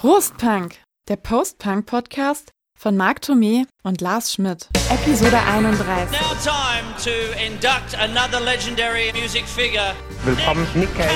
Prost Punk, der Post-Punk-Podcast von Marc Thomé und Lars Schmidt. Episode 31. Now time to induct another legendary music figure. Willkommen, Nick Cave.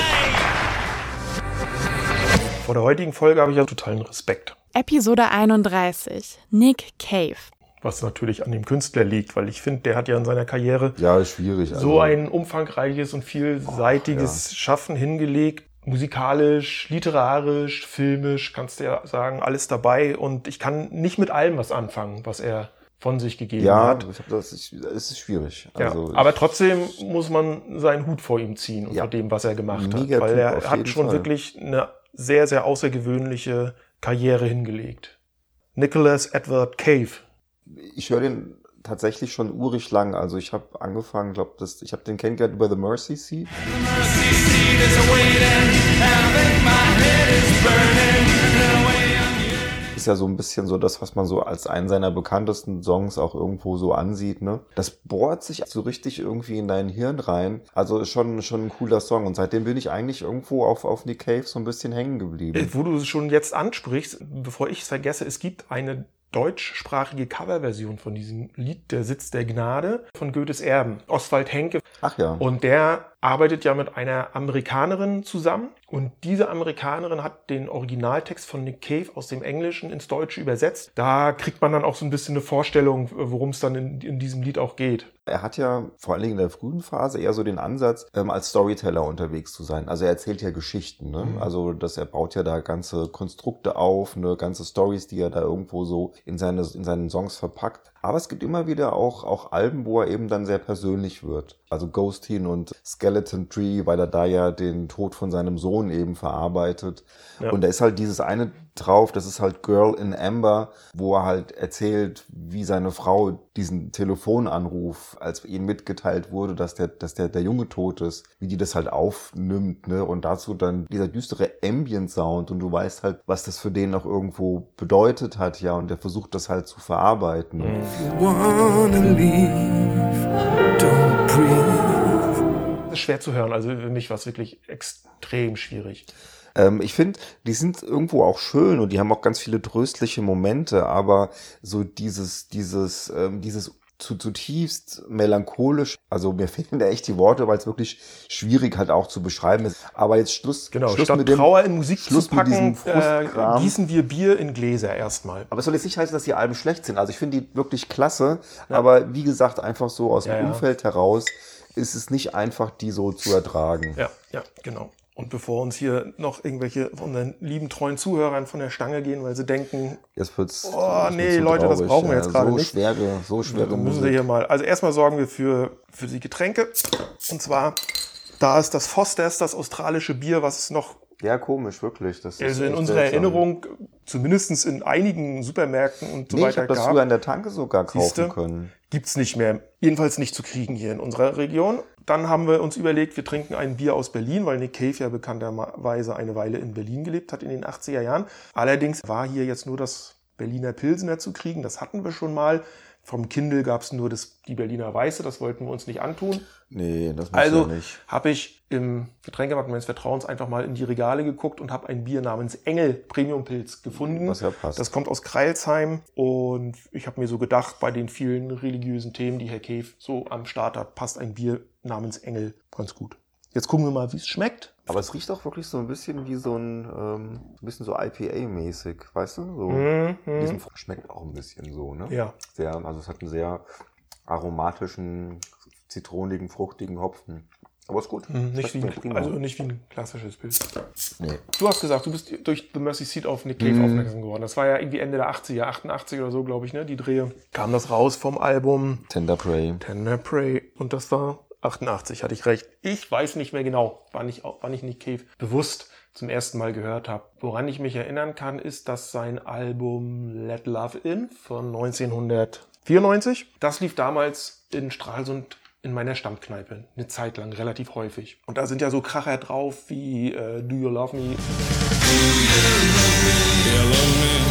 Vor der heutigen Folge habe ich ja totalen Respekt. Episode 31. Nick Cave. Was natürlich an dem Künstler liegt, weil ich finde, der hat ja in seiner Karriere Ja, schwierig. so also. ein umfangreiches und vielseitiges Schaffen hingelegt. Musikalisch, literarisch, filmisch, kannst du ja sagen, alles dabei. Und ich kann nicht mit allem was anfangen, was er von sich gegeben Ja, hat. hab das ist, es ist schwierig. Ja, Also, aber trotzdem muss man seinen Hut vor ihm ziehen und Ja. vor dem, was er gemacht hat. Weil er hat schon Fall. wirklich eine sehr, sehr außergewöhnliche Karriere hingelegt. Nicholas Edward Cave. Ich höre den tatsächlich schon urig lang. Also ich habe angefangen, glaube das, ich habe den kennengelernt über The Mercy Seat. Ist ja so ein bisschen so das, was man so als einen seiner bekanntesten Songs auch irgendwo so ansieht. Ne? Das bohrt sich so richtig irgendwie in dein Hirn rein. Also schon, schon ein cooler Song. Und seitdem bin ich eigentlich irgendwo auf, auf Nick Cave so ein bisschen hängen geblieben. Äh, Wo du es schon jetzt ansprichst, bevor ich es vergesse, es gibt eine deutschsprachige Coverversion von diesem Lied Der Sitz der Gnade von Goethes Erben, Oswald Henke. Ach ja. Und der arbeitet ja mit einer Amerikanerin zusammen. Und diese Amerikanerin hat den Originaltext von Nick Cave aus dem Englischen ins Deutsche übersetzt. Da kriegt man dann auch so ein bisschen eine Vorstellung, worum es dann in, in diesem Lied auch geht. Er hat ja vor allen Dingen in der frühen Phase eher so den Ansatz, ähm, als Storyteller unterwegs zu sein. Also er erzählt ja Geschichten, ne? Mhm. Also dass er baut ja da ganze Konstrukte auf, ne, ganze Stories, die er da irgendwo so in seine in seinen Songs verpackt. Aber es gibt immer wieder auch auch Alben, wo er eben dann sehr persönlich wird. Also Ghostin und Skeleton Tree, weil er da ja den Tod von seinem Sohn eben verarbeitet. Ja. Und da ist halt dieses eine drauf, das ist halt Girl in Amber, wo er halt erzählt, wie seine Frau diesen Telefonanruf, als ihm mitgeteilt wurde, dass der, dass der, der Junge tot ist, wie die das halt aufnimmt, ne? Und dazu dann dieser düstere Ambient-Sound und du weißt halt, was das für den noch irgendwo bedeutet hat, ja, und der versucht das halt zu verarbeiten. breathe. Das ist schwer zu hören. Also für mich war es wirklich extrem schwierig. Ähm, ich finde, die sind irgendwo auch schön und die haben auch ganz viele tröstliche Momente, aber so dieses, dieses, ähm, dieses zu, zutiefst melancholisch, also mir fehlen da echt die Worte, weil es wirklich schwierig halt auch zu beschreiben ist. Aber jetzt Schluss, Genau, Schluss statt mit dem, Trauer in Musik Schluss zu packen, äh, gießen wir Bier in Gläser erstmal. Aber es soll jetzt nicht heißen, dass die Alben schlecht sind. Also ich finde die wirklich klasse, aber wie gesagt, einfach so aus Ja, dem ja. Umfeld heraus ist es nicht einfach, die so zu ertragen. Ja, ja, genau. Und bevor uns hier noch irgendwelche von den lieben treuen Zuhörern von der Stange gehen, weil sie denken, Jetzt wird's. Oh, nee, so Leute, das traurig, brauchen wir ja. jetzt gerade so nicht. Schwere, so schwere dann müssen Musik. wir hier mal. Also erstmal sorgen wir für, für die Getränke. Und zwar, da ist das Fosters, das australische Bier, was es noch Ja, komisch, wirklich. Das ist also in unserer seltsam. Erinnerung, zumindest in einigen Supermärkten und so Nee, ich weiter habe das früher an der Tanke sogar kaufen Siehste? können. Gibt's nicht mehr. Jedenfalls nicht zu kriegen hier in unserer Region. Dann haben wir uns überlegt, wir trinken ein Bier aus Berlin, weil Nick Cave ja bekannterweise eine Weile in Berlin gelebt hat in den 80er Jahren. Allerdings war hier jetzt nur das Berliner Pilsener zu kriegen. Das hatten wir schon mal. Vom Kindle gab's nur das, die Berliner Weiße, das wollten wir uns nicht antun. Nee, das muss Also ja nicht. habe ich im Getränkemarkt meines Vertrauens einfach mal in die Regale geguckt und habe ein Bier namens Engel Premium Pilz gefunden. Was ja passt. Das kommt aus Kreilsheim und ich habe mir so gedacht, bei den vielen religiösen Themen, die Herr Cave so am Start hat, passt ein Bier namens Engel ganz gut. Jetzt gucken wir mal, wie es schmeckt. Aber es riecht auch wirklich so ein bisschen wie so ein, ähm, ein bisschen so IPA-mäßig, weißt du? So. Mhm. Diesem schmeckt auch ein bisschen so, ne? Ja. Sehr, also es hat einen sehr aromatischen, zitronigen, fruchtigen Hopfen. Aber ist gut. Hm, Nicht wie, also nicht wie ein klassisches Pilz. nee. Du hast gesagt, du bist durch The Mercy Seat auf Nick Cave Mhm. aufmerksam geworden. Das war ja irgendwie Ende der 80er, 88 oder so, glaube ich, ne? Die Drehe. Kam das raus vom Album Tender Prey. Tender Prey. Und das war 88, hatte ich recht. Ich weiß nicht mehr genau, wann ich, wann ich Nick Cave bewusst zum ersten Mal gehört habe. Woran ich mich erinnern kann, ist, dass sein Album Let Love In von 1994, das lief damals in Stralsund in meiner Stammkneipe. Eine Zeit lang, relativ häufig. Und da sind ja so Kracher drauf wie äh, Do You Love Me? Und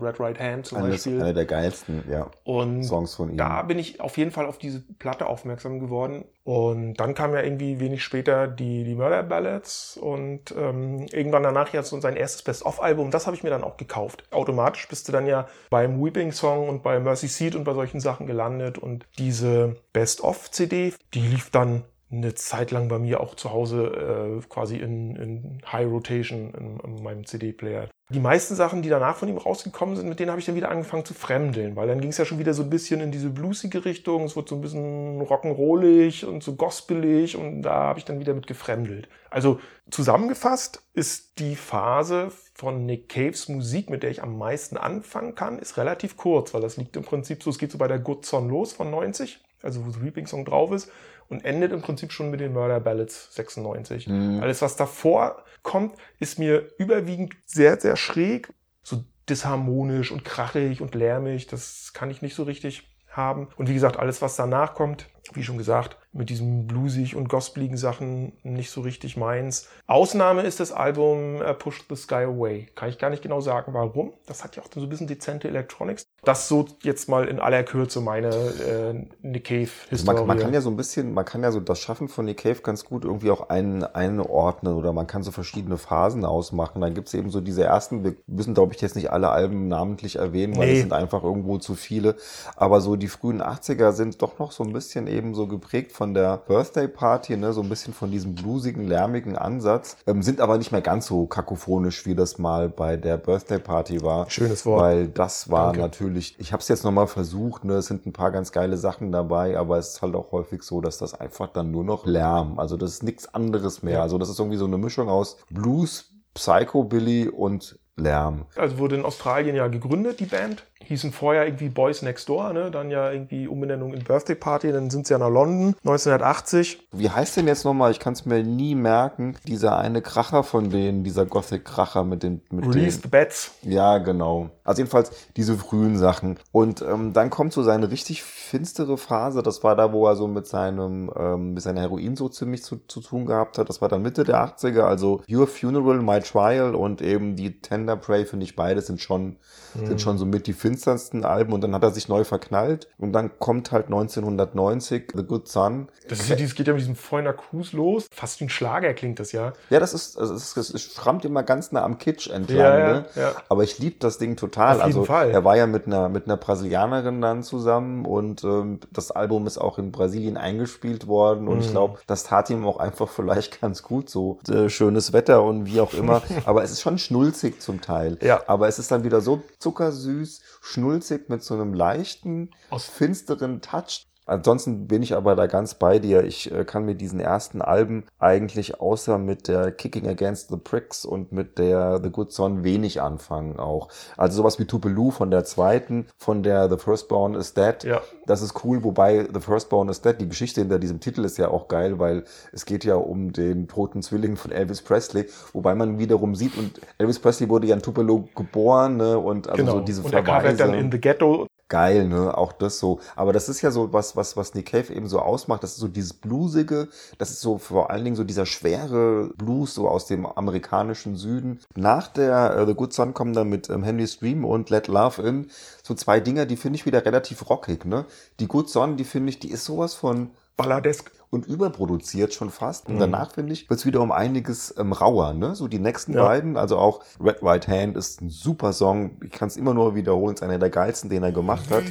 und Red Right Hand zum Eines, Beispiel. einer der geilsten ja, Und Songs von ihm. da bin ich auf jeden Fall auf diese Platte aufmerksam geworden. Und dann kam ja irgendwie wenig später die, die Murder Ballads und ähm, irgendwann danach jetzt so sein erstes Best-of-Album. Das habe ich mir dann auch gekauft. Automatisch bist du dann ja beim Weeping Song und bei Mercy Seat und bei solchen Sachen gelandet. Und diese Best-of-CD, die lief dann eine Zeit lang bei mir auch zu Hause äh, quasi in, in High Rotation in, in meinem CD-Player. Die meisten Sachen, die danach von ihm rausgekommen sind, mit denen habe ich dann wieder angefangen zu fremdeln, weil dann ging es ja schon wieder so ein bisschen in diese bluesige Richtung, es wurde so ein bisschen rock'n'rollig und so gospelig und da habe ich dann wieder mit gefremdelt. Also zusammengefasst ist die Phase von Nick Caves Musik, mit der ich am meisten anfangen kann, ist relativ kurz, weil das liegt im Prinzip so, es geht so bei der Good Son los von 90, also wo Sweeping Song drauf ist und endet im Prinzip schon mit den Murder Ballads 96. Mhm. Alles, was davor kommt, ist mir überwiegend sehr, sehr schräg, so disharmonisch und krachig und lärmig. Das kann ich nicht so richtig haben. Und wie gesagt, alles, was danach kommt, wie schon gesagt, mit diesen bluesig und gospeligen Sachen nicht so richtig meins. Ausnahme ist das Album äh, Push the Sky Away. Kann ich gar nicht genau sagen, warum. Das hat ja auch so ein bisschen dezente Electronics. Das so jetzt mal in aller Kürze meine äh, Nick Cave Also man, man kann ja so ein bisschen, man kann ja so das Schaffen von Nick Cave ganz gut irgendwie auch ein, einordnen oder man kann so verschiedene Phasen ausmachen. Dann gibt's eben so diese ersten, wir müssen glaube ich jetzt nicht alle Alben namentlich erwähnen, weil Nee. es sind einfach irgendwo zu viele. Aber so die frühen 80er sind doch noch so ein bisschen eben so geprägt von der Birthday Party, ne, so ein bisschen von diesem bluesigen, lärmigen Ansatz, ähm, sind aber nicht mehr ganz so kakophonisch, wie das mal bei der Birthday Party war. Schönes Wort. Weil das war Danke. natürlich, ich habe es jetzt nochmal versucht, ne, es sind ein paar ganz geile Sachen dabei, aber es ist halt auch häufig so, dass das einfach dann nur noch Lärm, also das ist nichts anderes mehr. Also das ist irgendwie so eine Mischung aus Blues, Psychobilly und Lärm. Also wurde in Australien ja gegründet, die Band. Hießen vorher irgendwie Boys Next Door, ne? dann ja irgendwie Umbenennung in Birthday Party, dann sind sie ja nach London, 1980. Wie heißt denn jetzt nochmal, ich kann es mir nie merken, dieser eine Kracher von denen, dieser Gothic-Kracher mit den... Mit Release the Bats. Ja, genau. Also jedenfalls diese frühen Sachen. Und ähm, dann kommt so seine richtig finstere Phase. Das war da, wo er so mit seinem, ähm, mit seiner Heroin so ziemlich zu, zu tun gehabt hat. Das war dann Mitte der 80er. Also Your Funeral, My Trial und eben die Tender Prey, finde ich, beide sind schon, sind schon so mit die finstersten Alben. Und dann hat er sich neu verknallt. Und dann kommt halt 1990 The Good Son. Das ist ja, dieses geht ja mit diesem Foreigner Cruise los. Fast wie ein Schlager klingt das ja. Ja, das ist, also es, es schrammt immer ganz nah am Kitsch entlang. Ja, ne? ja. Aber ich liebe das Ding total. Auf jeden also Fall. er war ja mit einer mit einer Brasilianerin dann zusammen und ähm, das Album ist auch in Brasilien eingespielt worden und Mhm. ich glaube, das tat ihm auch einfach vielleicht ganz gut so äh, schönes Wetter und wie auch immer. Aber es ist schon schnulzig zum Teil. Ja. Aber es ist dann wieder so zuckersüß, schnulzig mit so einem leichten, Aus- finsteren Touch. Ansonsten bin ich aber da ganz bei dir. Ich äh, kann mit diesen ersten Alben eigentlich außer mit der Kicking Against the Pricks und mit der The Good Son wenig anfangen auch. Also sowas wie Tupelo von der zweiten, von der The Firstborn is Dead. Ja. Das ist cool, wobei The Firstborn is Dead, die Geschichte hinter diesem Titel ist ja auch geil, weil es geht ja um den toten Zwilling von Elvis Presley, wobei man wiederum sieht, und Elvis Presley wurde ja in Tupelo geboren, ne, und also so diese Genau. Und er covert Verweise dann in The Ghetto. Geil, ne? Auch das so. Aber das ist ja so was, was, was Nick Cave eben so ausmacht. Das ist so dieses Bluesige. Das ist so vor allen Dingen so dieser schwere Blues so aus dem amerikanischen Süden. Nach der äh, The Good Son kommen dann mit ähm, Henry Stream und Let Love In so zwei Dinger, die finde ich wieder relativ rockig, ne? Die Good Son, die finde ich, die ist sowas von Balladesk. und überproduziert schon fast. Und danach, finde ich, wird's wieder um einiges ähm, rauer. Ne? So die nächsten Ja. beiden, also auch Red Right Hand ist ein super Song. Ich kann es immer nur wiederholen, ist einer der geilsten, den er gemacht hat.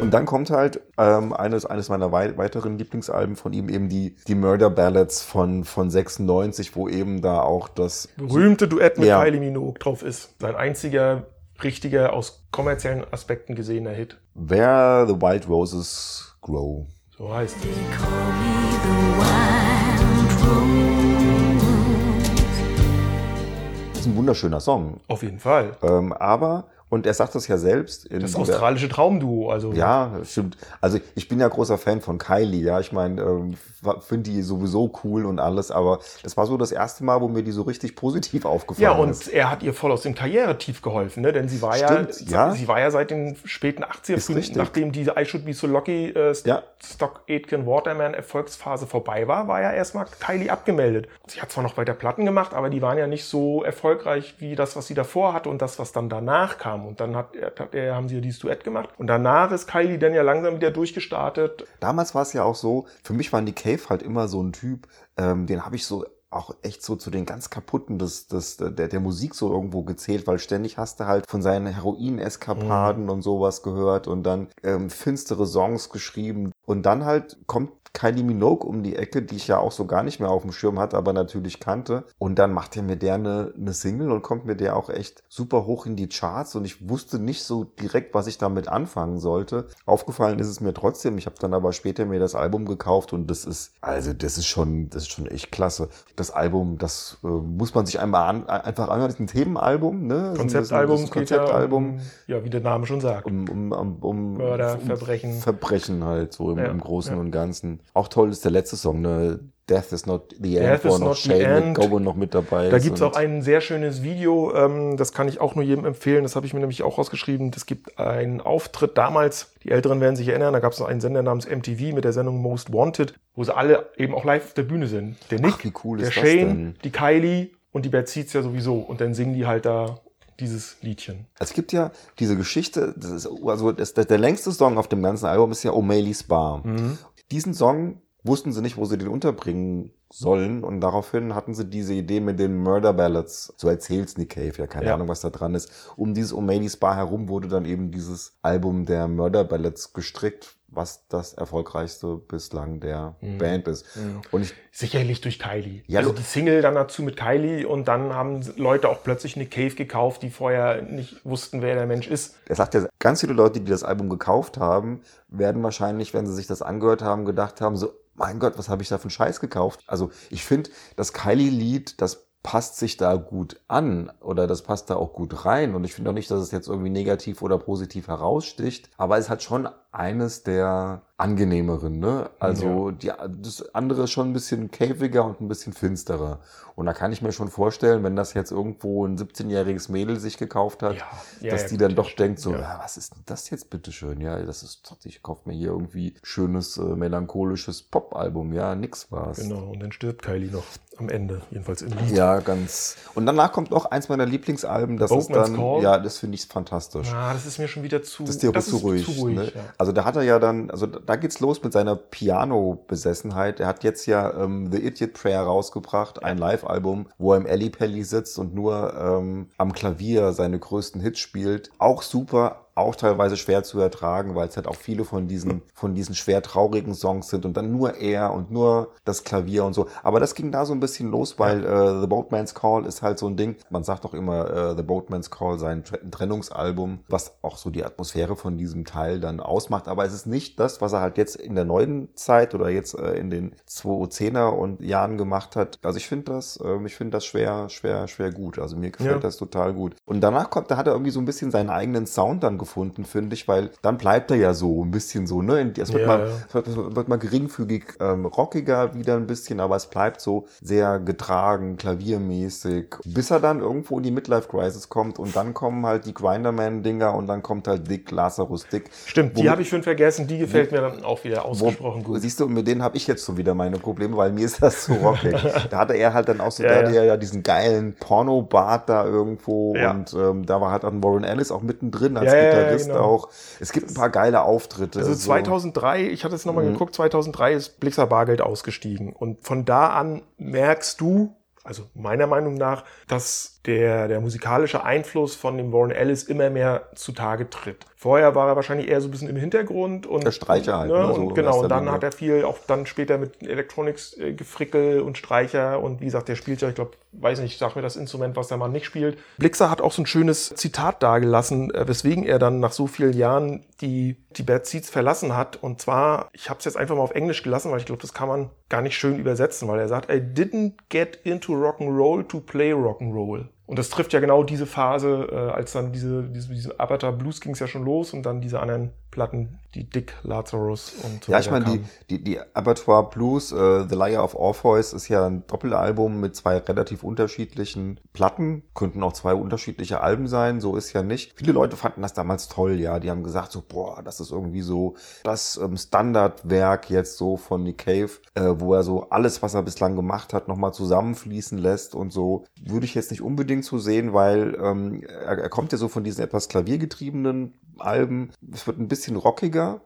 Und dann kommt halt ähm, eines, eines meiner wei weiteren Lieblingsalben von ihm, eben die, die Murder Ballads von, von 96, wo eben da auch das berühmte Duett mit Ja. Kylie Minogue drauf ist. Sein einziger richtiger, aus kommerziellen Aspekten gesehener Hit. Where the Wild Roses Grow. So heißt es. Das ist ein wunderschöner Song. Auf jeden Fall. Ähm, aber, Und er sagt das ja selbst. Das australische Traumduo, also. Ja, stimmt. Also ich bin ja großer Fan von Kylie, ja. Ich meine, ähm, finde die sowieso cool und alles, aber das war so das erste Mal, wo mir die so richtig positiv aufgefallen Ja, und ist. er hat ihr voll aus dem Karrieretief geholfen, ne? Denn sie war Stimmt, ja, ja. sie war ja seit den späten 80er, Ist frühen- nachdem diese I Should Be So Lucky äh, Ja. Stock Aitken Waterman Erfolgsphase vorbei war, war ja erstmal Kylie abgemeldet. Sie hat zwar noch weiter Platten gemacht, aber die waren ja nicht so erfolgreich wie das, was sie davor hatte und das, was dann danach kam. Und dann hat, er- hat er, haben sie ja dieses Duett gemacht. Und danach ist Kylie dann ja langsam wieder durchgestartet. Damals war es ja auch so, für mich war Nick Cave halt immer so ein Typ, ähm, den habe ich so auch echt so zu den ganz kaputten des, des, der, der Musik so irgendwo gezählt, weil ständig hast du halt von seinen Heroin-Eskapaden und sowas gehört und dann ähm, finstere Songs geschrieben. Und dann halt kommt Kylie Minogue um die Ecke, die ich ja auch so gar nicht mehr auf dem Schirm hatte, aber natürlich kannte. Und dann macht er mir der eine, eine Single und kommt mir der auch echt super hoch in die Charts und ich wusste nicht so direkt, was ich damit anfangen sollte. Aufgefallen ist es mir trotzdem. Ich habe dann aber später mir das Album gekauft und das ist, also das ist schon, das ist schon echt klasse. Das Album, das äh, muss man sich einmal an, einfach anhören. Das ist ein Themenalbum, ne? Konzeptalbum, das Konzeptalbum. ja, um, ja, wie der Name schon sagt. Um, um, um, um Mörder, um Verbrechen. Verbrechen halt, so im, Ja, im Großen ja. und Ganzen. Auch toll ist der letzte Song, ne? Death is not the end, Death wo noch not the Shane end. McGowan noch mit dabei Da ist. gibt's und- auch ein sehr schönes Video, ähm, das kann ich auch nur jedem empfehlen, das habe ich mir nämlich auch rausgeschrieben. Es gibt einen Auftritt damals, die Älteren werden sich erinnern, da gab es noch einen Sender namens MTV mit der Sendung Most Wanted, wo sie alle eben auch live auf der Bühne sind. Der Nick, Ach, wie cool der ist das Shane, die Kylie und die Seeds ja sowieso. Und dann singen die halt da dieses Liedchen. Es gibt ja diese Geschichte, das ist, also das, der, der längste Song auf dem ganzen Album ist ja O'Malley's Bar. Mhm. Diesen Song wussten sie nicht, wo sie den unterbringen sollen und daraufhin hatten sie diese Idee mit den Murder Ballads. So erzählt's Nick Cave, ja, keine Ja. Ahnung, was da dran ist. Um dieses O'Malley's Bar herum wurde dann eben dieses Album der Murder Ballads gestrickt, was das erfolgreichste bislang der Band ist. Und ich Sicherlich durch Kylie. Ja, also die Single dann dazu mit Kylie und dann haben Leute auch plötzlich Nick Cave gekauft, die vorher nicht wussten, wer der Mensch ist. Er sagt ja, ganz viele Leute, die das Album gekauft haben, werden wahrscheinlich, wenn sie sich das angehört haben, gedacht haben, so, mein Gott, was habe ich da für einen Scheiß gekauft? Also ich finde, das Kylie-Lied, das passt sich da gut an oder das passt da auch gut rein. Und ich finde auch nicht, dass es jetzt irgendwie negativ oder positiv heraussticht, aber es hat schon eines der angenehmeren, ne? Also die, das andere ist schon ein bisschen caviger und ein bisschen finsterer. Und da kann ich mir schon vorstellen, wenn das jetzt irgendwo ein 17-jähriges Mädel sich gekauft hat, Ja, ja, dass ja, die dann das doch denkt so, ja. ja. was ist denn das jetzt bitteschön? Ja, das ist, ich kaufe mir hier irgendwie schönes, äh, melancholisches Pop-Album. Ja, nix war's. Genau, und dann stirbt Kylie noch am Ende, jedenfalls im Lied. Ja, ganz. Und danach kommt noch eins meiner Lieblingsalben, das ist Boatman's dann, Call? ja, das finde ich fantastisch. Ah, das ist mir schon wieder zu. Das ist dir zu ruhig. Zu ruhig ne? ja. Also da hat er ja dann, also da geht's los mit seiner Piano-Besessenheit. Er hat jetzt ja ähm, The Idiot Prayer rausgebracht, ein Live-Album, wo er im Alley Pally sitzt und nur ähm, am Klavier seine größten Hits spielt. Auch super, auch teilweise schwer zu ertragen, weil es halt auch viele von diesen, von diesen schwer traurigen Songs sind und dann nur er und nur das Klavier und so. Aber das ging da so ein bisschen los, weil äh, The Boatman's Call ist halt so ein Ding. Man sagt auch immer, äh, The Boatman's Call sei ein Tre- ein Trennungsalbum, was auch so die Atmosphäre von diesem Teil dann ausmacht. Aber es ist nicht das, was er halt jetzt in der neuen Zeit oder jetzt äh, in den 2010er und Jahren gemacht hat. Also ich finde das, ähm, ich finde das schwer, schwer, schwer gut. Also mir gefällt Ja. das total gut. Und danach kommt, da hat er irgendwie so ein bisschen seinen eigenen Sound dann gefunden, finde ich, weil dann bleibt er ja so ein bisschen so, ne? Es wird, Ja, mal, ja. wird, wird mal geringfügig ähm, rockiger wieder ein bisschen, aber es bleibt so sehr getragen, klaviermäßig, bis er dann irgendwo in die Midlife Crisis kommt und dann kommen halt die Grinderman-Dinger und dann kommt halt Dick, Lazarus Dick. Stimmt, die habe ich schon vergessen. Die gefällt mir dann auch wieder ausgesprochen wo, gut. Siehst du, mit denen habe ich jetzt so wieder meine Probleme, weil mir ist das zu rockig. da hatte er halt dann auch so, Ja, da hatte ja. er ja diesen geilen Porno-Bart da irgendwo und ähm, da war halt dann Warren Ellis auch mittendrin als Ja, ja, Gitarrist genau. auch. Es gibt ein paar geile Auftritte. Also so. 2003, ich hatte es nochmal Mhm. geguckt, 2003 ist Blixer Bargeld ausgestiegen. Und von da an merkst du, also meiner Meinung nach, dass der, der musikalische Einfluss von dem Warren Ellis immer mehr zutage tritt. Vorher war er wahrscheinlich eher so ein bisschen im Hintergrund und Der Streicher halt, ne, ne, so und genau. Und dann Linie. hat er viel auch dann später mit Electronics äh, gefrickel und Streicher und wie gesagt, der spielt ja, ich glaube, weiß nicht, sag mir das Instrument, was der Mann nicht spielt. Blixer hat auch so ein schönes Zitat dargelassen, äh, weswegen er dann nach so vielen Jahren die, die Bad Seeds verlassen hat. Und zwar, ich habe es jetzt einfach mal auf Englisch gelassen, weil ich glaube, das kann man gar nicht schön übersetzen, weil er sagt, I didn't get into Rock'n'Roll to play Rock'n'Roll. Und das trifft ja genau diese Phase, äh, als dann diese, diese, diese Avatar Blues ging es ja schon los und dann diese anderen Platten, die Dick Lazarus und so Ja, ich meine, die, die, die Abattoir Blues, äh, The Liar of Orpheus ist ja ein Doppelalbum mit zwei relativ unterschiedlichen Platten. Könnten auch zwei unterschiedliche Alben sein, so ist ja nicht. Viele Leute fanden das damals toll, ja. Die haben gesagt so, boah, das ist irgendwie so das ähm, Standardwerk jetzt so von Nick Cave, äh, wo er so alles, was er bislang gemacht hat, nochmal zusammenfließen lässt und so. Würde ich jetzt nicht unbedingt so sehen, weil ähm, er, er kommt ja so von diesen etwas klaviergetriebenen Alben. Es wird ein bisschen rockiger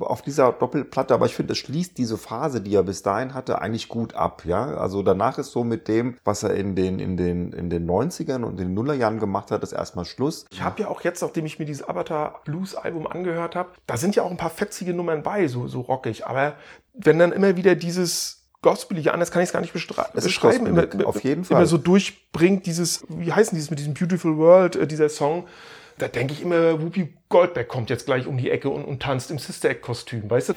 auf dieser Doppelplatte, aber ich finde, es schließt diese Phase, die er bis dahin hatte, eigentlich gut ab, ja. Also danach ist so mit dem, was er in den, in den, in den 90ern und den Nullerjahren gemacht hat, ist erstmal Schluss. Ich habe ja auch jetzt, nachdem ich mir dieses Avatar Blues Album angehört habe, da sind ja auch ein paar fetzige Nummern bei, so, so rockig. Aber wenn dann immer wieder dieses Gospelige, anders kann ich es gar nicht bestra- Es ist beschreiben, immer, auf jeden immer Fall. so durchbringt, dieses, wie heißen dieses mit diesem Beautiful World, äh, dieser Song. Da denke ich immer, Whoopi Goldberg kommt jetzt gleich um die Ecke und, und tanzt im Sister Act-Kostüm, weißt du?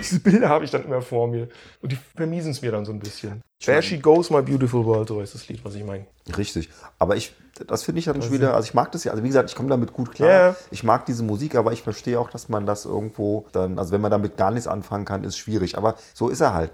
Diese Bilder habe ich dann immer vor mir. Und die vermiesen es mir dann so ein bisschen. There she goes, my beautiful world, so heißt das Lied, was ich meine. Richtig. Aber ich, das finde ich dann schon wieder, also ich mag das ja, also wie gesagt, ich komme damit gut klar. Ja. Ich mag diese Musik, aber ich verstehe auch, dass man das irgendwo dann, also wenn man damit gar nichts anfangen kann, ist schwierig. Aber so ist er halt.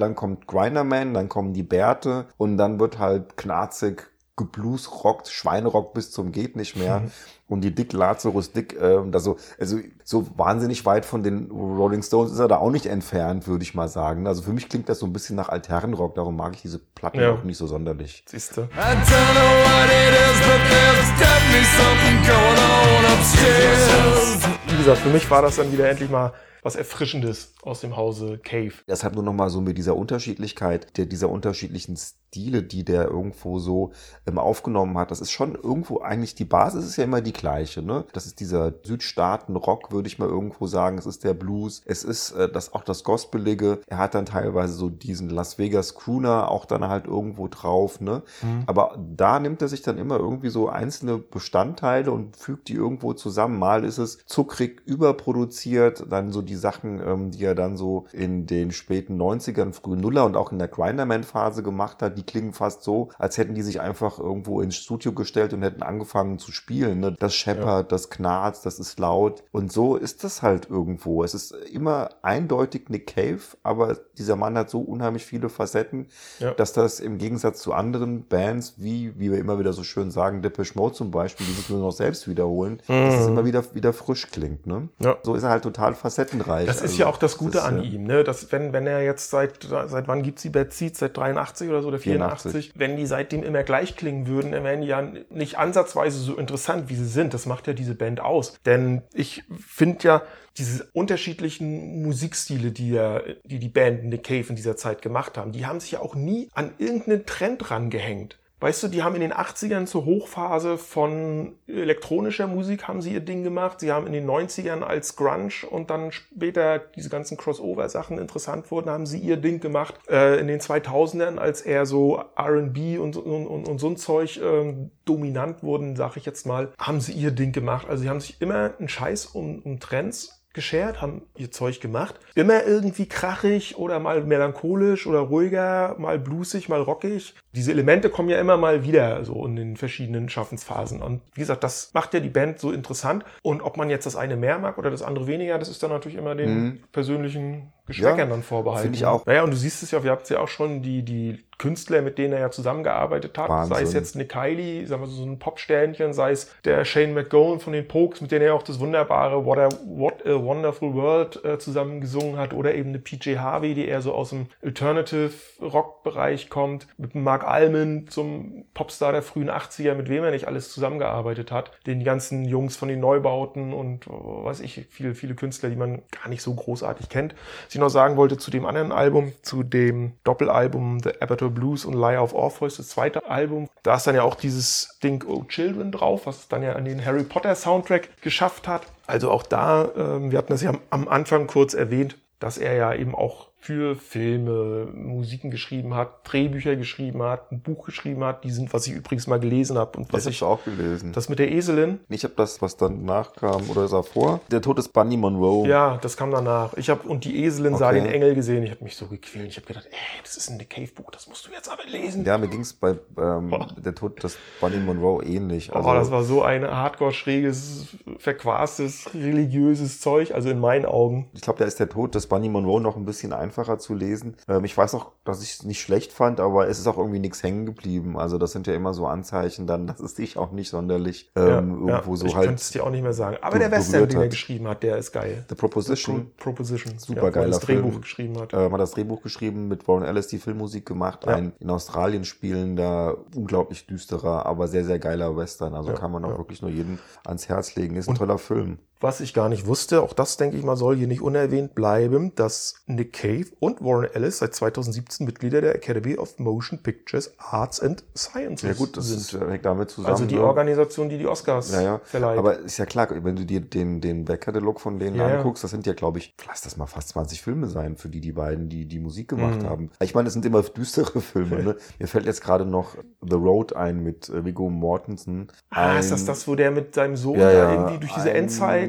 Dann kommt Grinderman, dann kommen die Bärte und dann wird halt knarzig gebluesrockt, Schweinerock bis zum geht nicht mehr. Und die Dick Lazarus Dick, ähm, also, also so wahnsinnig weit von den Rolling Stones ist er da auch nicht entfernt, würde ich mal sagen. Also für mich klingt das so ein bisschen nach Altherrenrock, darum mag ich diese Platten Ja. auch nicht so sonderlich. Siehst du? I don't know what it is, but there's definitely something going on upstairs. Wie gesagt, für mich war das dann wieder endlich mal was Erfrischendes aus dem Hause Cave. Deshalb nur nochmal so mit dieser Unterschiedlichkeit, der, dieser unterschiedlichen Stile, die der irgendwo so ähm, aufgenommen hat. Das ist schon irgendwo eigentlich die Basis ist ja immer die gleiche. Ne? Das ist dieser Südstaaten-Rock, würde ich mal irgendwo sagen. Es ist der Blues. Es ist äh, das, auch das Gospelige. Er hat dann teilweise so diesen Las Vegas Crooner auch dann halt irgendwo drauf. Ne? Aber da nimmt er sich dann immer irgendwie so einzelne Bestandteile und fügt die irgendwo zusammen. Mal ist es zuckrig überproduziert, dann so die Sachen, ähm, die er dann so in den späten 90ern, frühen Nuller und auch in der Grinderman-Phase gemacht hat, die klingen fast so, als hätten die sich einfach irgendwo ins Studio gestellt und hätten angefangen zu spielen. Ne? Das scheppert, das knarzt, das ist laut. Und so ist das halt irgendwo. Es ist immer eindeutig Nick Cave, aber dieser Mann hat so unheimlich viele Facetten, Ja. dass das im Gegensatz zu anderen Bands, wie, wie wir immer wieder so schön sagen, Depeche Mode zum Beispiel, die sich nur noch selbst wiederholen, dass es immer wieder, wieder frisch klingt. Ne? Mhm. Ja. So ist er halt total facettenreich. Das ist Also, ja auch das Gute ist, an ihm, ne? Dass wenn, wenn er jetzt seit, seit wann gibt's die Bad Seeds? Seit 83 oder so, oder 84? 84. Wenn die seitdem immer gleich klingen würden, dann wären die ja nicht ansatzweise so interessant, wie sie sind. Das macht ja diese Band aus. Denn ich finde ja, diese unterschiedlichen Musikstile, die, ja, die die Band Nick Cave in dieser Zeit gemacht haben, die haben sich ja auch nie an irgendeinen Trend rangehängt. Weißt du, die haben in den 80ern zur Hochphase von elektronischer Musik haben sie ihr Ding gemacht. Sie haben in den 90ern als Grunge und dann später diese ganzen Crossover-Sachen interessant wurden, haben sie ihr Ding gemacht. Äh, in den 2000ern, als eher so R&B und, und, und, und so ein Zeug ähm, dominant wurden, sag ich jetzt mal, haben sie ihr Ding gemacht. Also sie haben sich immer einen Scheiß um, um Trends geschert, haben ihr Zeug gemacht. Immer irgendwie krachig oder mal melancholisch oder ruhiger, mal bluesig, mal rockig. Diese Elemente kommen ja immer mal wieder so in den verschiedenen Schaffensphasen. Und wie gesagt, das macht ja die Band so interessant. Und ob man jetzt das eine mehr mag oder das andere weniger, das ist dann natürlich immer den persönlichen Geschmäckern Ja, dann vorbehalten. finde ich auch. Naja, und du siehst es ja, wir habt ja auch schon die, die Künstler, mit denen er ja zusammengearbeitet hat, Wahnsinn. sei es jetzt Nick Kylie, sagen wir so ein Popsternchen, sei es der Shane McGowan von den Pokes, mit denen er auch das wunderbare What a, What a Wonderful World äh, zusammen gesungen hat, oder eben eine PJ Harvey, die eher so aus dem Alternative Rock Bereich kommt, mit Mark Almond zum Popstar der frühen 80er, mit wem er nicht alles zusammengearbeitet hat, den ganzen Jungs von den Neubauten und äh, weiß ich, viele, viele Künstler, die man gar nicht so großartig kennt. Was ich noch sagen wollte zu dem anderen Album, zu dem Doppelalbum The Abattoir Blues und Liar of Orpheus, das zweite Album, da ist dann ja auch dieses Ding Oh Children drauf, was es dann ja an den Harry Potter Soundtrack geschafft hat. Also auch da, ähm, wir hatten das ja am, am Anfang kurz erwähnt, dass er ja eben auch für Filme Musiken geschrieben hat, Drehbücher geschrieben hat, ein Buch geschrieben hat, die sind, was ich übrigens mal gelesen habe und was Das ich, auch gelesen. das mit der Eselin, ich habe das, was dann nachkam oder sah vor. Der Tod des Bunny Monroe. ja, das kam danach. Ich habe und die Eselin sah Okay. den Engel gesehen. Ich habe mich so gequält. Ich habe gedacht, ey, das ist ein Nick Cave Buch, das musst du jetzt aber lesen. Ja, mir ging es bei ähm, der Tod des Bunny Monroe ähnlich. Also, oh, das war so ein hardcore schräges, verquastes, religiöses Zeug, also in meinen Augen. ich glaube, da ist der Tod des Bunny Monroe noch ein bisschen einfacher zu lesen. Ähm, ich weiß auch, dass ich es nicht schlecht fand, aber es ist auch irgendwie nichts hängen geblieben. Also das sind ja immer so Anzeichen dann, dass es dich auch nicht sonderlich ähm, Ja, irgendwo ja, so ich halt könnte es dir auch nicht mehr sagen. Aber be- der Western, den er geschrieben hat, der ist geil. The Proposition. Pro Proposition. Super ja, er geiler das Drehbuch Film. geschrieben hat. äh, hat das Drehbuch geschrieben, mit Warren Ellis die Filmmusik gemacht. Ein in Australien spielender, unglaublich düsterer, aber sehr, sehr geiler Western. Also kann man auch wirklich nur jedem ans Herz legen. Ist ein toller Film. Was ich gar nicht wusste, auch das denke ich mal soll hier nicht unerwähnt bleiben, dass Nick Cave und Warren Ellis seit 2017 Mitglieder der Academy of Motion Pictures Arts and Sciences Ja gut, das sind. ist, hängt damit zusammen. also die ne? Organisation, die die Oscars Ja, ja. verleiht. Aber ist ja klar, wenn du dir den, den Backkatalog von denen Ja, anguckst, das sind ja, glaube ich, lass das mal fast 20 Filme sein, für die die beiden, die die Musik gemacht Mhm. haben. Ich meine, es sind immer düstere Filme. Ne? Mir fällt jetzt gerade noch The Road ein mit äh, Viggo Mortensen. ah, ist Ein- das das, wo der mit seinem Sohn da irgendwie durch diese ein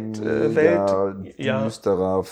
Endzeit-Welt... mega ja. düsterer,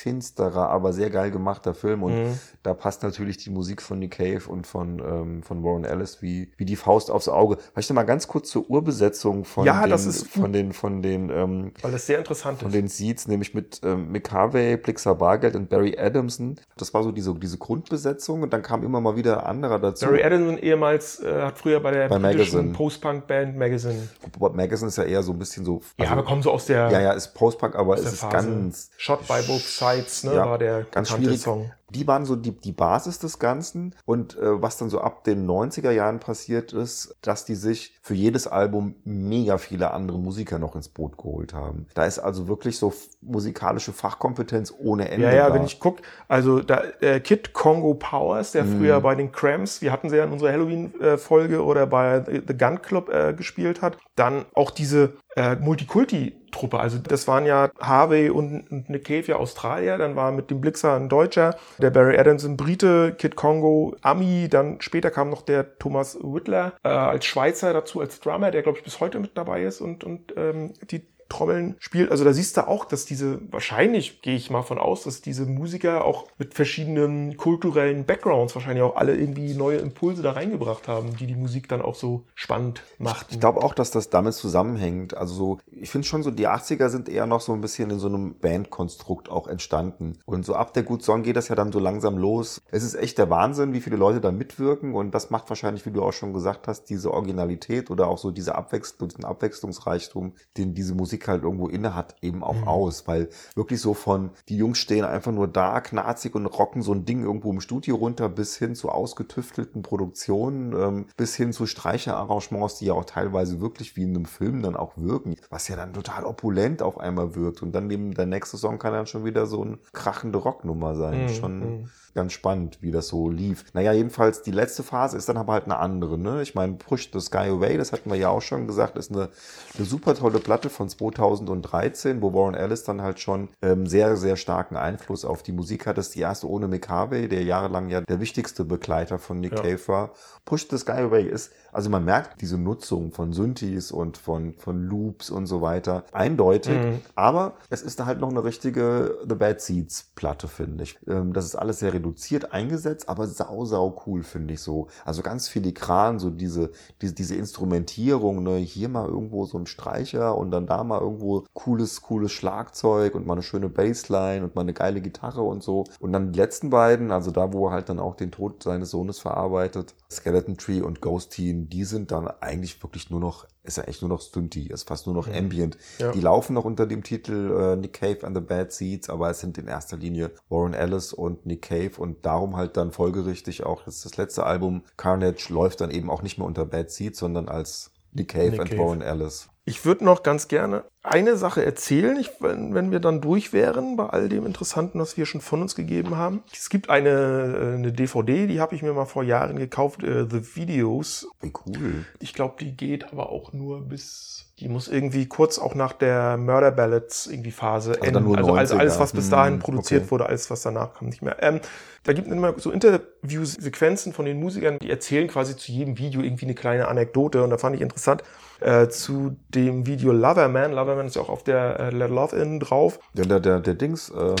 finsterer, aber sehr geil gemachter Film. Und Mhm. da passt natürlich die Musik von Nick Cave und von, ähm, von Warren Ellis wie, wie die Faust aufs Auge. Vielleicht mal ganz kurz zur Urbesetzung von Ja, den, das ist von den, von den, ähm, Weil das sehr interessant von ist. den Seeds, nämlich mit ähm, Mick Harvey, Blixer Bargeld und Barry Adamson. Das war so diese, diese Grundbesetzung und dann kam immer mal wieder anderer dazu. Barry Adamson ehemals äh, hat früher bei der Bei britischen Magazine. Post-Punk-Band Magazine. Bob Magazine ist ja eher so ein bisschen so. Ja, aber kommen so aus der, Ja, ja, ist Post-Punk, aber es ist ganz Shot by Both Sides, ne, Ja, war der ganz bekannte schwierig. Song. Die waren so die, die Basis des Ganzen. Und äh, was dann so ab den 90er Jahren passiert ist, dass die sich für jedes Album mega viele andere Musiker noch ins Boot geholt haben. Da ist also wirklich so musikalische Fachkompetenz ohne Ende. Ja, ja, da. wenn ich guck, also da äh, Kid Congo Powers, der Mhm. früher bei den Cramps, wir hatten sie ja in unserer Halloween-Folge oder bei The The Gun Club äh, gespielt hat, dann auch diese äh, Multikulti-Truppe, also das waren ja Harvey und, und Nick Cave ja Australier, dann war mit dem Blixer ein Deutscher, der Barry Adams ein Brite, Kid Congo Ami, dann später kam noch der Thomas Whittler äh, als Schweizer dazu, als Drummer, der glaube ich bis heute mit dabei ist und, und ähm, die Trommeln spielt. Also da siehst du auch, dass diese, wahrscheinlich gehe ich mal von aus, dass diese Musiker auch mit verschiedenen kulturellen Backgrounds wahrscheinlich auch alle irgendwie neue Impulse da reingebracht haben, die die Musik dann auch so spannend machten. Ich glaube auch, dass das damit zusammenhängt. Also so, ich finde schon so, die 80er sind eher noch so ein bisschen in so einem Bandkonstrukt auch entstanden. Und so ab der Good Song geht das ja dann so langsam los. Es ist echt der Wahnsinn, wie viele Leute da mitwirken. Und das macht wahrscheinlich, wie du auch schon gesagt hast, diese Originalität oder auch so diese Abwechslung, diesen Abwechslungsreichtum, den diese Musik halt irgendwo inne hat, eben auch aus. Weil wirklich so von, die Jungs stehen einfach nur da, knarzig und rocken so ein Ding irgendwo im Studio runter, bis hin zu ausgetüftelten Produktionen, ähm, bis hin zu Streicherarrangements, die ja auch teilweise wirklich wie in einem Film dann auch wirken, was ja dann total opulent auf einmal wirkt. Und dann neben der nächste Song kann dann schon wieder so eine krachende Rocknummer sein. Mhm, Schon mhm. Ganz spannend, wie das so lief. Naja, jedenfalls die letzte Phase ist dann aber halt eine andere. Ne? Ich meine, Push the Sky Away, das hatten wir ja auch schon gesagt, ist eine, eine super tolle Platte von 2013, wo Warren Ellis dann halt schon ähm, sehr, sehr starken Einfluss auf die Musik hat. Das ist die erste ohne Mick Harvey, der jahrelang ja der wichtigste Begleiter von Nick Ja. Cave war. Push the Sky Away ist, also man merkt diese Nutzung von Synthes und von, von Loops und so weiter eindeutig, Mhm. aber es ist halt noch eine richtige The Bad Seeds Platte, finde ich. Ähm, das ist alles sehr reduziert eingesetzt, aber sau, sau cool, finde ich so. Also ganz filigran, so diese, diese, diese Instrumentierung, ne, hier mal irgendwo so ein Streicher und dann da mal irgendwo cooles, cooles Schlagzeug und mal eine schöne Bassline und mal eine geile Gitarre und so. Und dann die letzten beiden, also da, wo er halt dann auch den Tod seines Sohnes verarbeitet, Skeleton Tree und Ghost Teen, die sind dann eigentlich wirklich nur noch, ist ja echt nur noch Stunty, ist fast nur noch Ambient. Ja. Die laufen noch unter dem Titel äh, Nick Cave and the Bad Seeds, aber es sind in erster Linie Warren Ellis und Nick Cave und darum halt dann folgerichtig auch jetzt das letzte Album Carnage läuft dann eben auch nicht mehr unter Bad Seeds, sondern als Nick Cave Nick and Cave. Warren Ellis. Ich würde noch ganz gerne eine Sache erzählen, ich, wenn, wenn wir dann durch wären bei all dem Interessanten, was wir schon von uns gegeben haben. Es gibt eine, äh, eine DVD, die habe ich mir mal vor Jahren gekauft, äh, The Videos. Wie cool. Ich glaube, die geht aber auch nur bis, die muss irgendwie kurz auch nach der Murder Ballads irgendwie Phase Also nur also alles, 90er. alles, was bis dahin Hm, produziert okay. wurde, alles, was danach kam, nicht mehr. Ähm, da gibt es immer so Interviewsequenzen von den Musikern, die erzählen quasi zu jedem Video irgendwie eine kleine Anekdote und da fand ich interessant, äh, zu dem Video Loverman. Loverman ist ja auch auf der äh, Let Love In drauf. Ja, der, der, der Dings, ähm,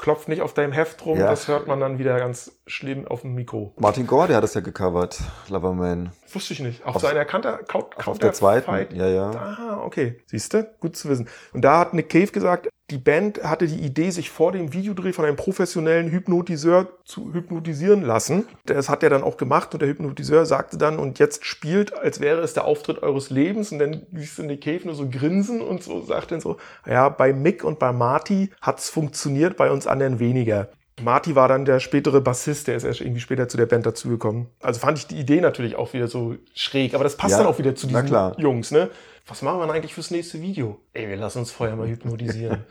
Klopft nicht auf deinem Heft rum, Ja. das hört man dann wieder ganz schlimm auf dem Mikro. Martin Gore, der hat das ja gecovert, Loverman. Wusste ich nicht. Auf, seiner Counter, Count, Auf der zweiten, ja, ja. Ah, okay. Siehst du? Gut zu wissen. Und da hat Nick Cave gesagt, die Band hatte die Idee, sich vor dem Videodreh von einem professionellen Hypnotiseur zu hypnotisieren lassen. Das hat er dann auch gemacht und der Hypnotiseur sagte dann, und jetzt spielt, als wäre es der Auftritt eures Lebens. Und dann siehst du Nick Cave nur so grinsen und so sagt dann so, ja, bei Mick und bei Marty hat's funktioniert, bei uns anderen weniger. Marty war dann der spätere Bassist, der ist erst irgendwie später zu der Band dazugekommen. Also fand ich die Idee natürlich auch wieder so schräg, aber das passt Ja, dann auch wieder zu diesen. Jungs, ne? Was machen wir denn eigentlich fürs nächste Video? Ey, wir lassen uns vorher mal hypnotisieren.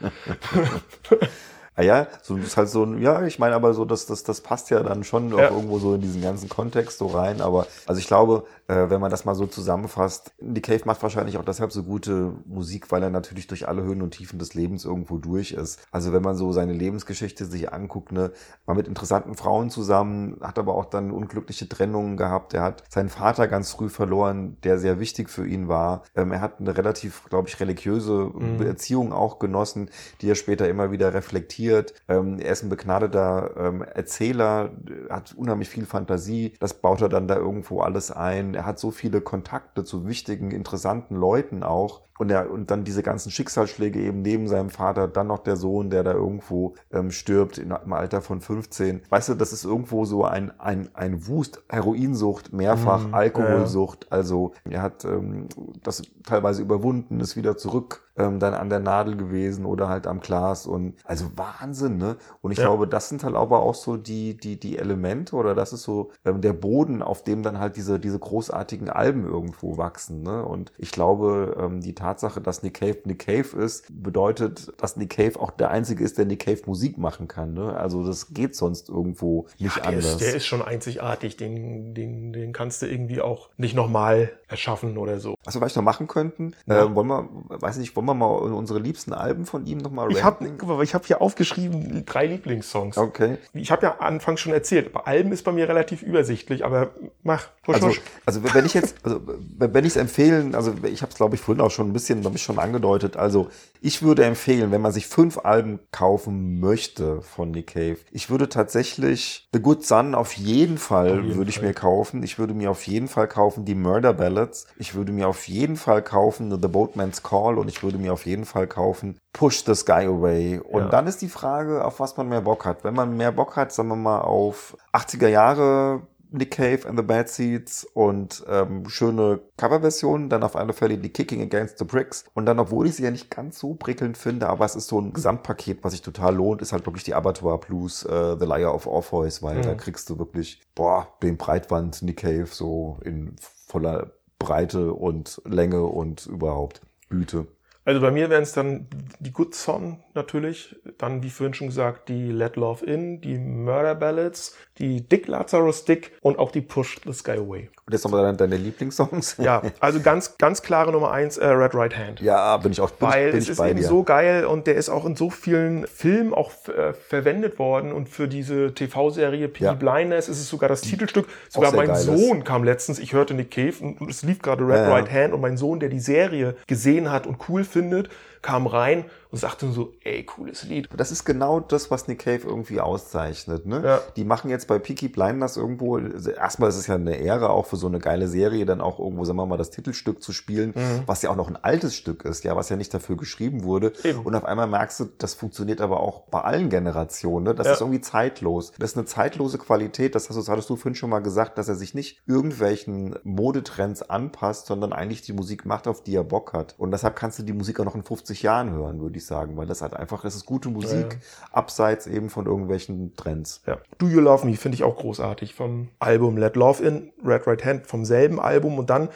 Ah ja, so das ist halt so ein, ja, ich meine aber so, dass das, das passt ja dann schon auch Ja. irgendwo so in diesen ganzen Kontext so rein. Aber also ich glaube, äh, wenn man das mal so zusammenfasst, Nick Cave macht wahrscheinlich auch deshalb so gute Musik, weil er natürlich durch alle Höhen und Tiefen des Lebens irgendwo durch ist. Also wenn man so seine Lebensgeschichte sich anguckt, ne, war mit interessanten Frauen zusammen, hat aber auch dann unglückliche Trennungen gehabt. Er hat seinen Vater ganz früh verloren, der sehr wichtig für ihn war. Ähm, er hat eine relativ, glaube ich, religiöse Erziehung auch genossen, die er später immer wieder reflektiert. Ähm, er ist ein begnadeter ähm, Erzähler, hat unheimlich viel Fantasie. Das baut er dann da irgendwo alles ein. Er hat so viele Kontakte zu wichtigen, interessanten Leuten auch. Und, er, und dann diese ganzen Schicksalsschläge eben neben seinem Vater, dann noch der Sohn, der da irgendwo ähm, stirbt in, im Alter von 15. Weißt du, das ist irgendwo so ein, ein, ein Wust, Heroinsucht, mehrfach Mhm, Alkoholsucht. Also er hat ähm, das teilweise überwunden, ist wieder zurück ähm, dann an der Nadel gewesen oder halt am Glas. Und also Wahnsinn, ne? Und ich Ja. glaube, das sind halt aber auch so die, die, die Elemente oder das ist so ähm, der Boden, auf dem dann halt diese, diese großartigen Alben irgendwo wachsen. Ne? Und ich glaube, ähm, die Tatsache, dass Nick Cave Nick Cave ist, bedeutet, dass Nick Cave auch der Einzige ist, der Nick Cave Musik machen kann. Ne? Also das geht sonst irgendwo nicht der, anders. ist, der ist schon einzigartig. Den, den, den kannst du irgendwie auch nicht nochmal erschaffen oder so. Was wir noch machen könnten, Ja. äh, wollen wir, weiß nicht, wollen wir mal unsere liebsten Alben von ihm nochmal Ich habe hab hier aufgeschrieben drei Lieblingssongs. Okay. Ich habe ja anfangs schon erzählt, bei Alben ist bei mir relativ übersichtlich, aber mach, husch, Also, husch. also wenn ich jetzt, also wenn ich es empfehlen, also ich habe es glaube ich vorhin auch schon ein bisschen, glaube ich schon angedeutet. Also ich würde empfehlen, wenn man sich fünf Alben kaufen möchte von Nick Cave, ich würde tatsächlich The Good Son auf jeden Fall Auf jeden würde ich Fall. mir kaufen. Ich würde mir auf jeden Fall kaufen die Murder Ballads. Ich würde mir auf jeden Fall kaufen The Boatman's Call und ich würde mir auf jeden Fall kaufen Push the Sky Away. Und Ja. dann ist die Frage, auf was man mehr Bock hat. Wenn man mehr Bock hat, sagen wir mal auf 80er Jahre Nick Cave and the Bad Seeds und ähm, schöne Coverversionen, dann auf alle Fälle die Kicking Against the Bricks. Und dann, obwohl ich sie ja nicht ganz so prickelnd finde, aber es ist so ein Gesamtpaket, was sich total lohnt, ist halt wirklich die Abattoir Blues, äh, The Liar of Orpheus, weil Mhm. da kriegst du wirklich, boah, den Breitwand Nick Cave so in voller Breite und Länge und überhaupt Güte. Also bei mir wären es dann die Good Son natürlich, dann wie vorhin schon gesagt die Let Love In, die Murder Ballads, die Dick Lazarus Dick und auch die Push the Sky Away. Und jetzt nochmal deine, deine Lieblingssongs. Ja, also ganz ganz klare Nummer eins, äh, Red Right Hand. Ja, bin ich auch bin Weil ich, bin es ist eben dir. so geil und der ist auch in so vielen Filmen auch äh, verwendet worden und für diese TV-Serie Peaky Ja. Blinders ist es sogar das Titelstück. Sogar mein geil ist. Sohn kam letztens, ich hörte Nick Cave und es lief gerade Red ja. Right Hand und mein Sohn, der die Serie gesehen hat und cool findet, findet kam rein und sagte so, ey, cooles Lied. Das ist genau das, was Nick Cave irgendwie auszeichnet. Ne? Ja. Die machen jetzt bei Peaky Blinders irgendwo, erstmal ist es ja eine Ehre auch für so eine geile Serie, dann auch irgendwo, sagen wir mal, das Titelstück zu spielen, was ja auch noch ein altes Stück ist, ja, was ja nicht dafür geschrieben wurde. Eben. Und auf einmal merkst du, das funktioniert aber auch bei allen Generationen. Ne? Das Ja. ist irgendwie zeitlos. Das ist eine zeitlose Qualität. Das hast du, das hattest du vorhin schon mal gesagt, dass er sich nicht irgendwelchen Modetrends anpasst, sondern eigentlich die Musik macht, auf die er Bock hat. Und deshalb kannst du die Musik auch noch in 50 Jahren hören, würde ich sagen, weil das halt einfach, das ist gute Musik, abseits eben von irgendwelchen Trends. Ja. Do You Love Me finde ich auch großartig vom Album Let Love In, Red Right Hand vom selben Album und dann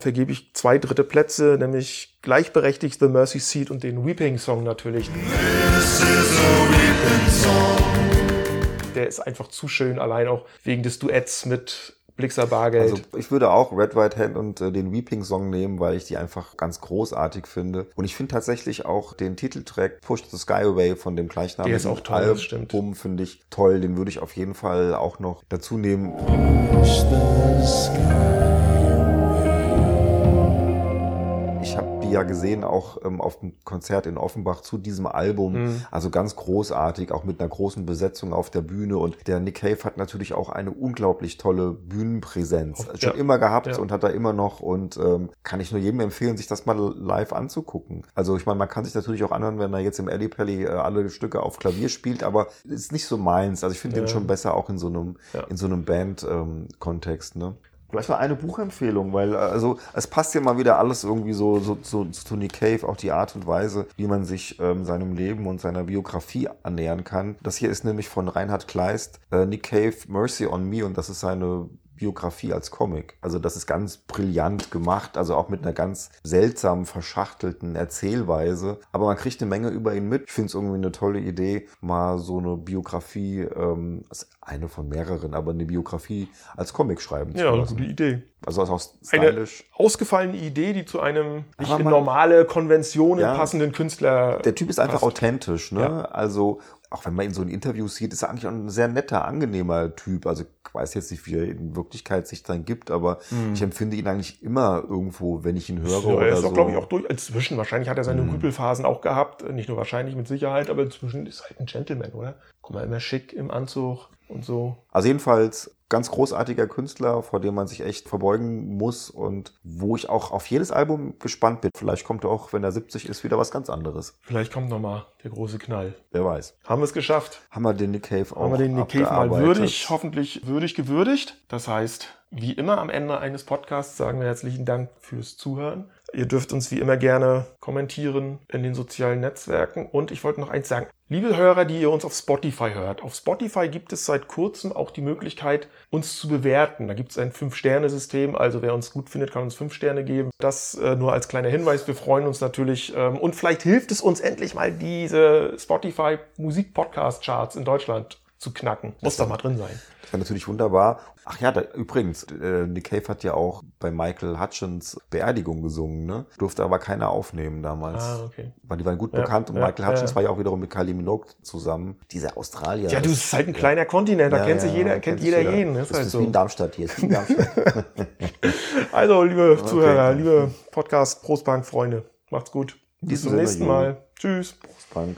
vergebe ich zwei dritte Plätze, nämlich gleichberechtigt The Mercy Seat und den Weeping Song natürlich. Der ist einfach zu schön, allein auch wegen des Duetts mit Blixer Bargeld. Also ich würde auch Red Right Hand und äh, den Weeping Song nehmen, weil ich die einfach ganz großartig finde. Und ich finde tatsächlich auch den Titeltrack Push the Sky Away von dem gleichnamigen Der ist auch toll, das stimmt. Album finde ich toll. Den würde ich auf jeden Fall auch noch dazu nehmen. Ich habe die ja gesehen auch ähm, auf dem Konzert in Offenbach zu diesem Album. Mhm. Also ganz großartig, auch mit einer großen Besetzung auf der Bühne. Und der Nick Cave hat natürlich auch eine unglaublich tolle Bühnenpräsenz. Schon ja. immer gehabt Ja. und hat er immer noch. Und ähm, kann ich nur jedem empfehlen, sich das mal live anzugucken. Also ich meine, man kann sich natürlich auch anhören, wenn er jetzt im Eddie Pelly äh, alle Stücke auf Klavier spielt, aber ist nicht so meins. Also ich finde Ja. den schon besser auch in so einem, in so einem Band-Kontext. ne? Vielleicht mal eine Buchempfehlung, weil äh, also es passt ja mal wieder alles irgendwie so, so, so zu Tony Cave, auch die Art und Weise, wie man sich ähm, seinem Leben und seiner Biografie annähern kann. Das hier ist nämlich von Reinhard Kleist, äh, Nick Cave, Mercy on Me und das ist seine Biografie als Comic. Also das ist ganz brillant gemacht, also auch mit einer ganz seltsam verschachtelten Erzählweise. Aber man kriegt eine Menge über ihn mit. Ich finde es irgendwie eine tolle Idee, mal so eine Biografie, ähm, eine von mehreren, aber eine Biografie als Comic schreiben zu Ja, eine lassen. gute Idee. Also ist auch Eine stylisch. ausgefallene Idee, die zu einem nicht Aber in man- normale Konventionen Ja. passenden Künstler. Der Typ ist einfach passt. authentisch, ne? Ja. Also, auch wenn man ihn so in Interviews sieht, ist er eigentlich auch ein sehr netter, angenehmer Typ. Also, ich weiß jetzt nicht, wie er in Wirklichkeit sich dann gibt, aber ich empfinde ihn eigentlich immer irgendwo, wenn ich ihn höre. Ja, er ist so. auch, glaube ich, auch durch. Inzwischen, wahrscheinlich hat er seine Mhm. Rüpelphasen auch gehabt. Nicht nur wahrscheinlich, mit Sicherheit, aber inzwischen ist er halt ein Gentleman, oder? Guck mal, immer schick im Anzug und so. Also jedenfalls ganz großartiger Künstler, vor dem man sich echt verbeugen muss und wo ich auch auf jedes Album gespannt bin. Vielleicht kommt er auch, wenn er 70 ist, wieder was ganz anderes. Vielleicht kommt noch mal der große Knall. Wer weiß. Haben wir es geschafft? Haben wir den Nick Cave auch Haben wir den Nick Cave mal würdig, hoffentlich würdig gewürdigt. Das heißt, wie immer am Ende eines Podcasts sagen wir herzlichen Dank fürs Zuhören. Ihr dürft uns wie immer gerne kommentieren in den sozialen Netzwerken. Und ich wollte noch eins sagen. Liebe Hörer, die ihr uns auf Spotify hört, auf Spotify gibt es seit kurzem auch die Möglichkeit, uns zu bewerten. Da gibt es ein Fünf-Sterne-System. Also wer uns gut findet, kann uns fünf Sterne geben. Das äh, nur als kleiner Hinweis. Wir freuen uns natürlich. Ähm, und vielleicht hilft es uns endlich mal, diese Spotify Musik-Podcast-Charts in Deutschland zu knacken. Muss doch mal drin sein. Das wäre natürlich wunderbar. Ach ja, da, übrigens, äh, Nick Cave hat ja auch bei Michael Hutchins Beerdigung gesungen, ne? Durfte aber keiner aufnehmen damals. Ah, okay. Weil die waren gut Ja, bekannt und ja, Michael Hutchins ja. war ja auch wiederum mit Kylie Minogue zusammen. Diese Australier. Ja, du, es ist halt ein kleiner Kontinent, da kennt sich jeder, kennt sich jeder jeden. Das ist Das halt ist wie in so. Darmstadt hier. In Darmstadt. Also, liebe Zuhörer, liebe Podcast Prostbank-Freunde, macht's gut. Bis zum nächsten. Mal. Tschüss. Prost, Punk.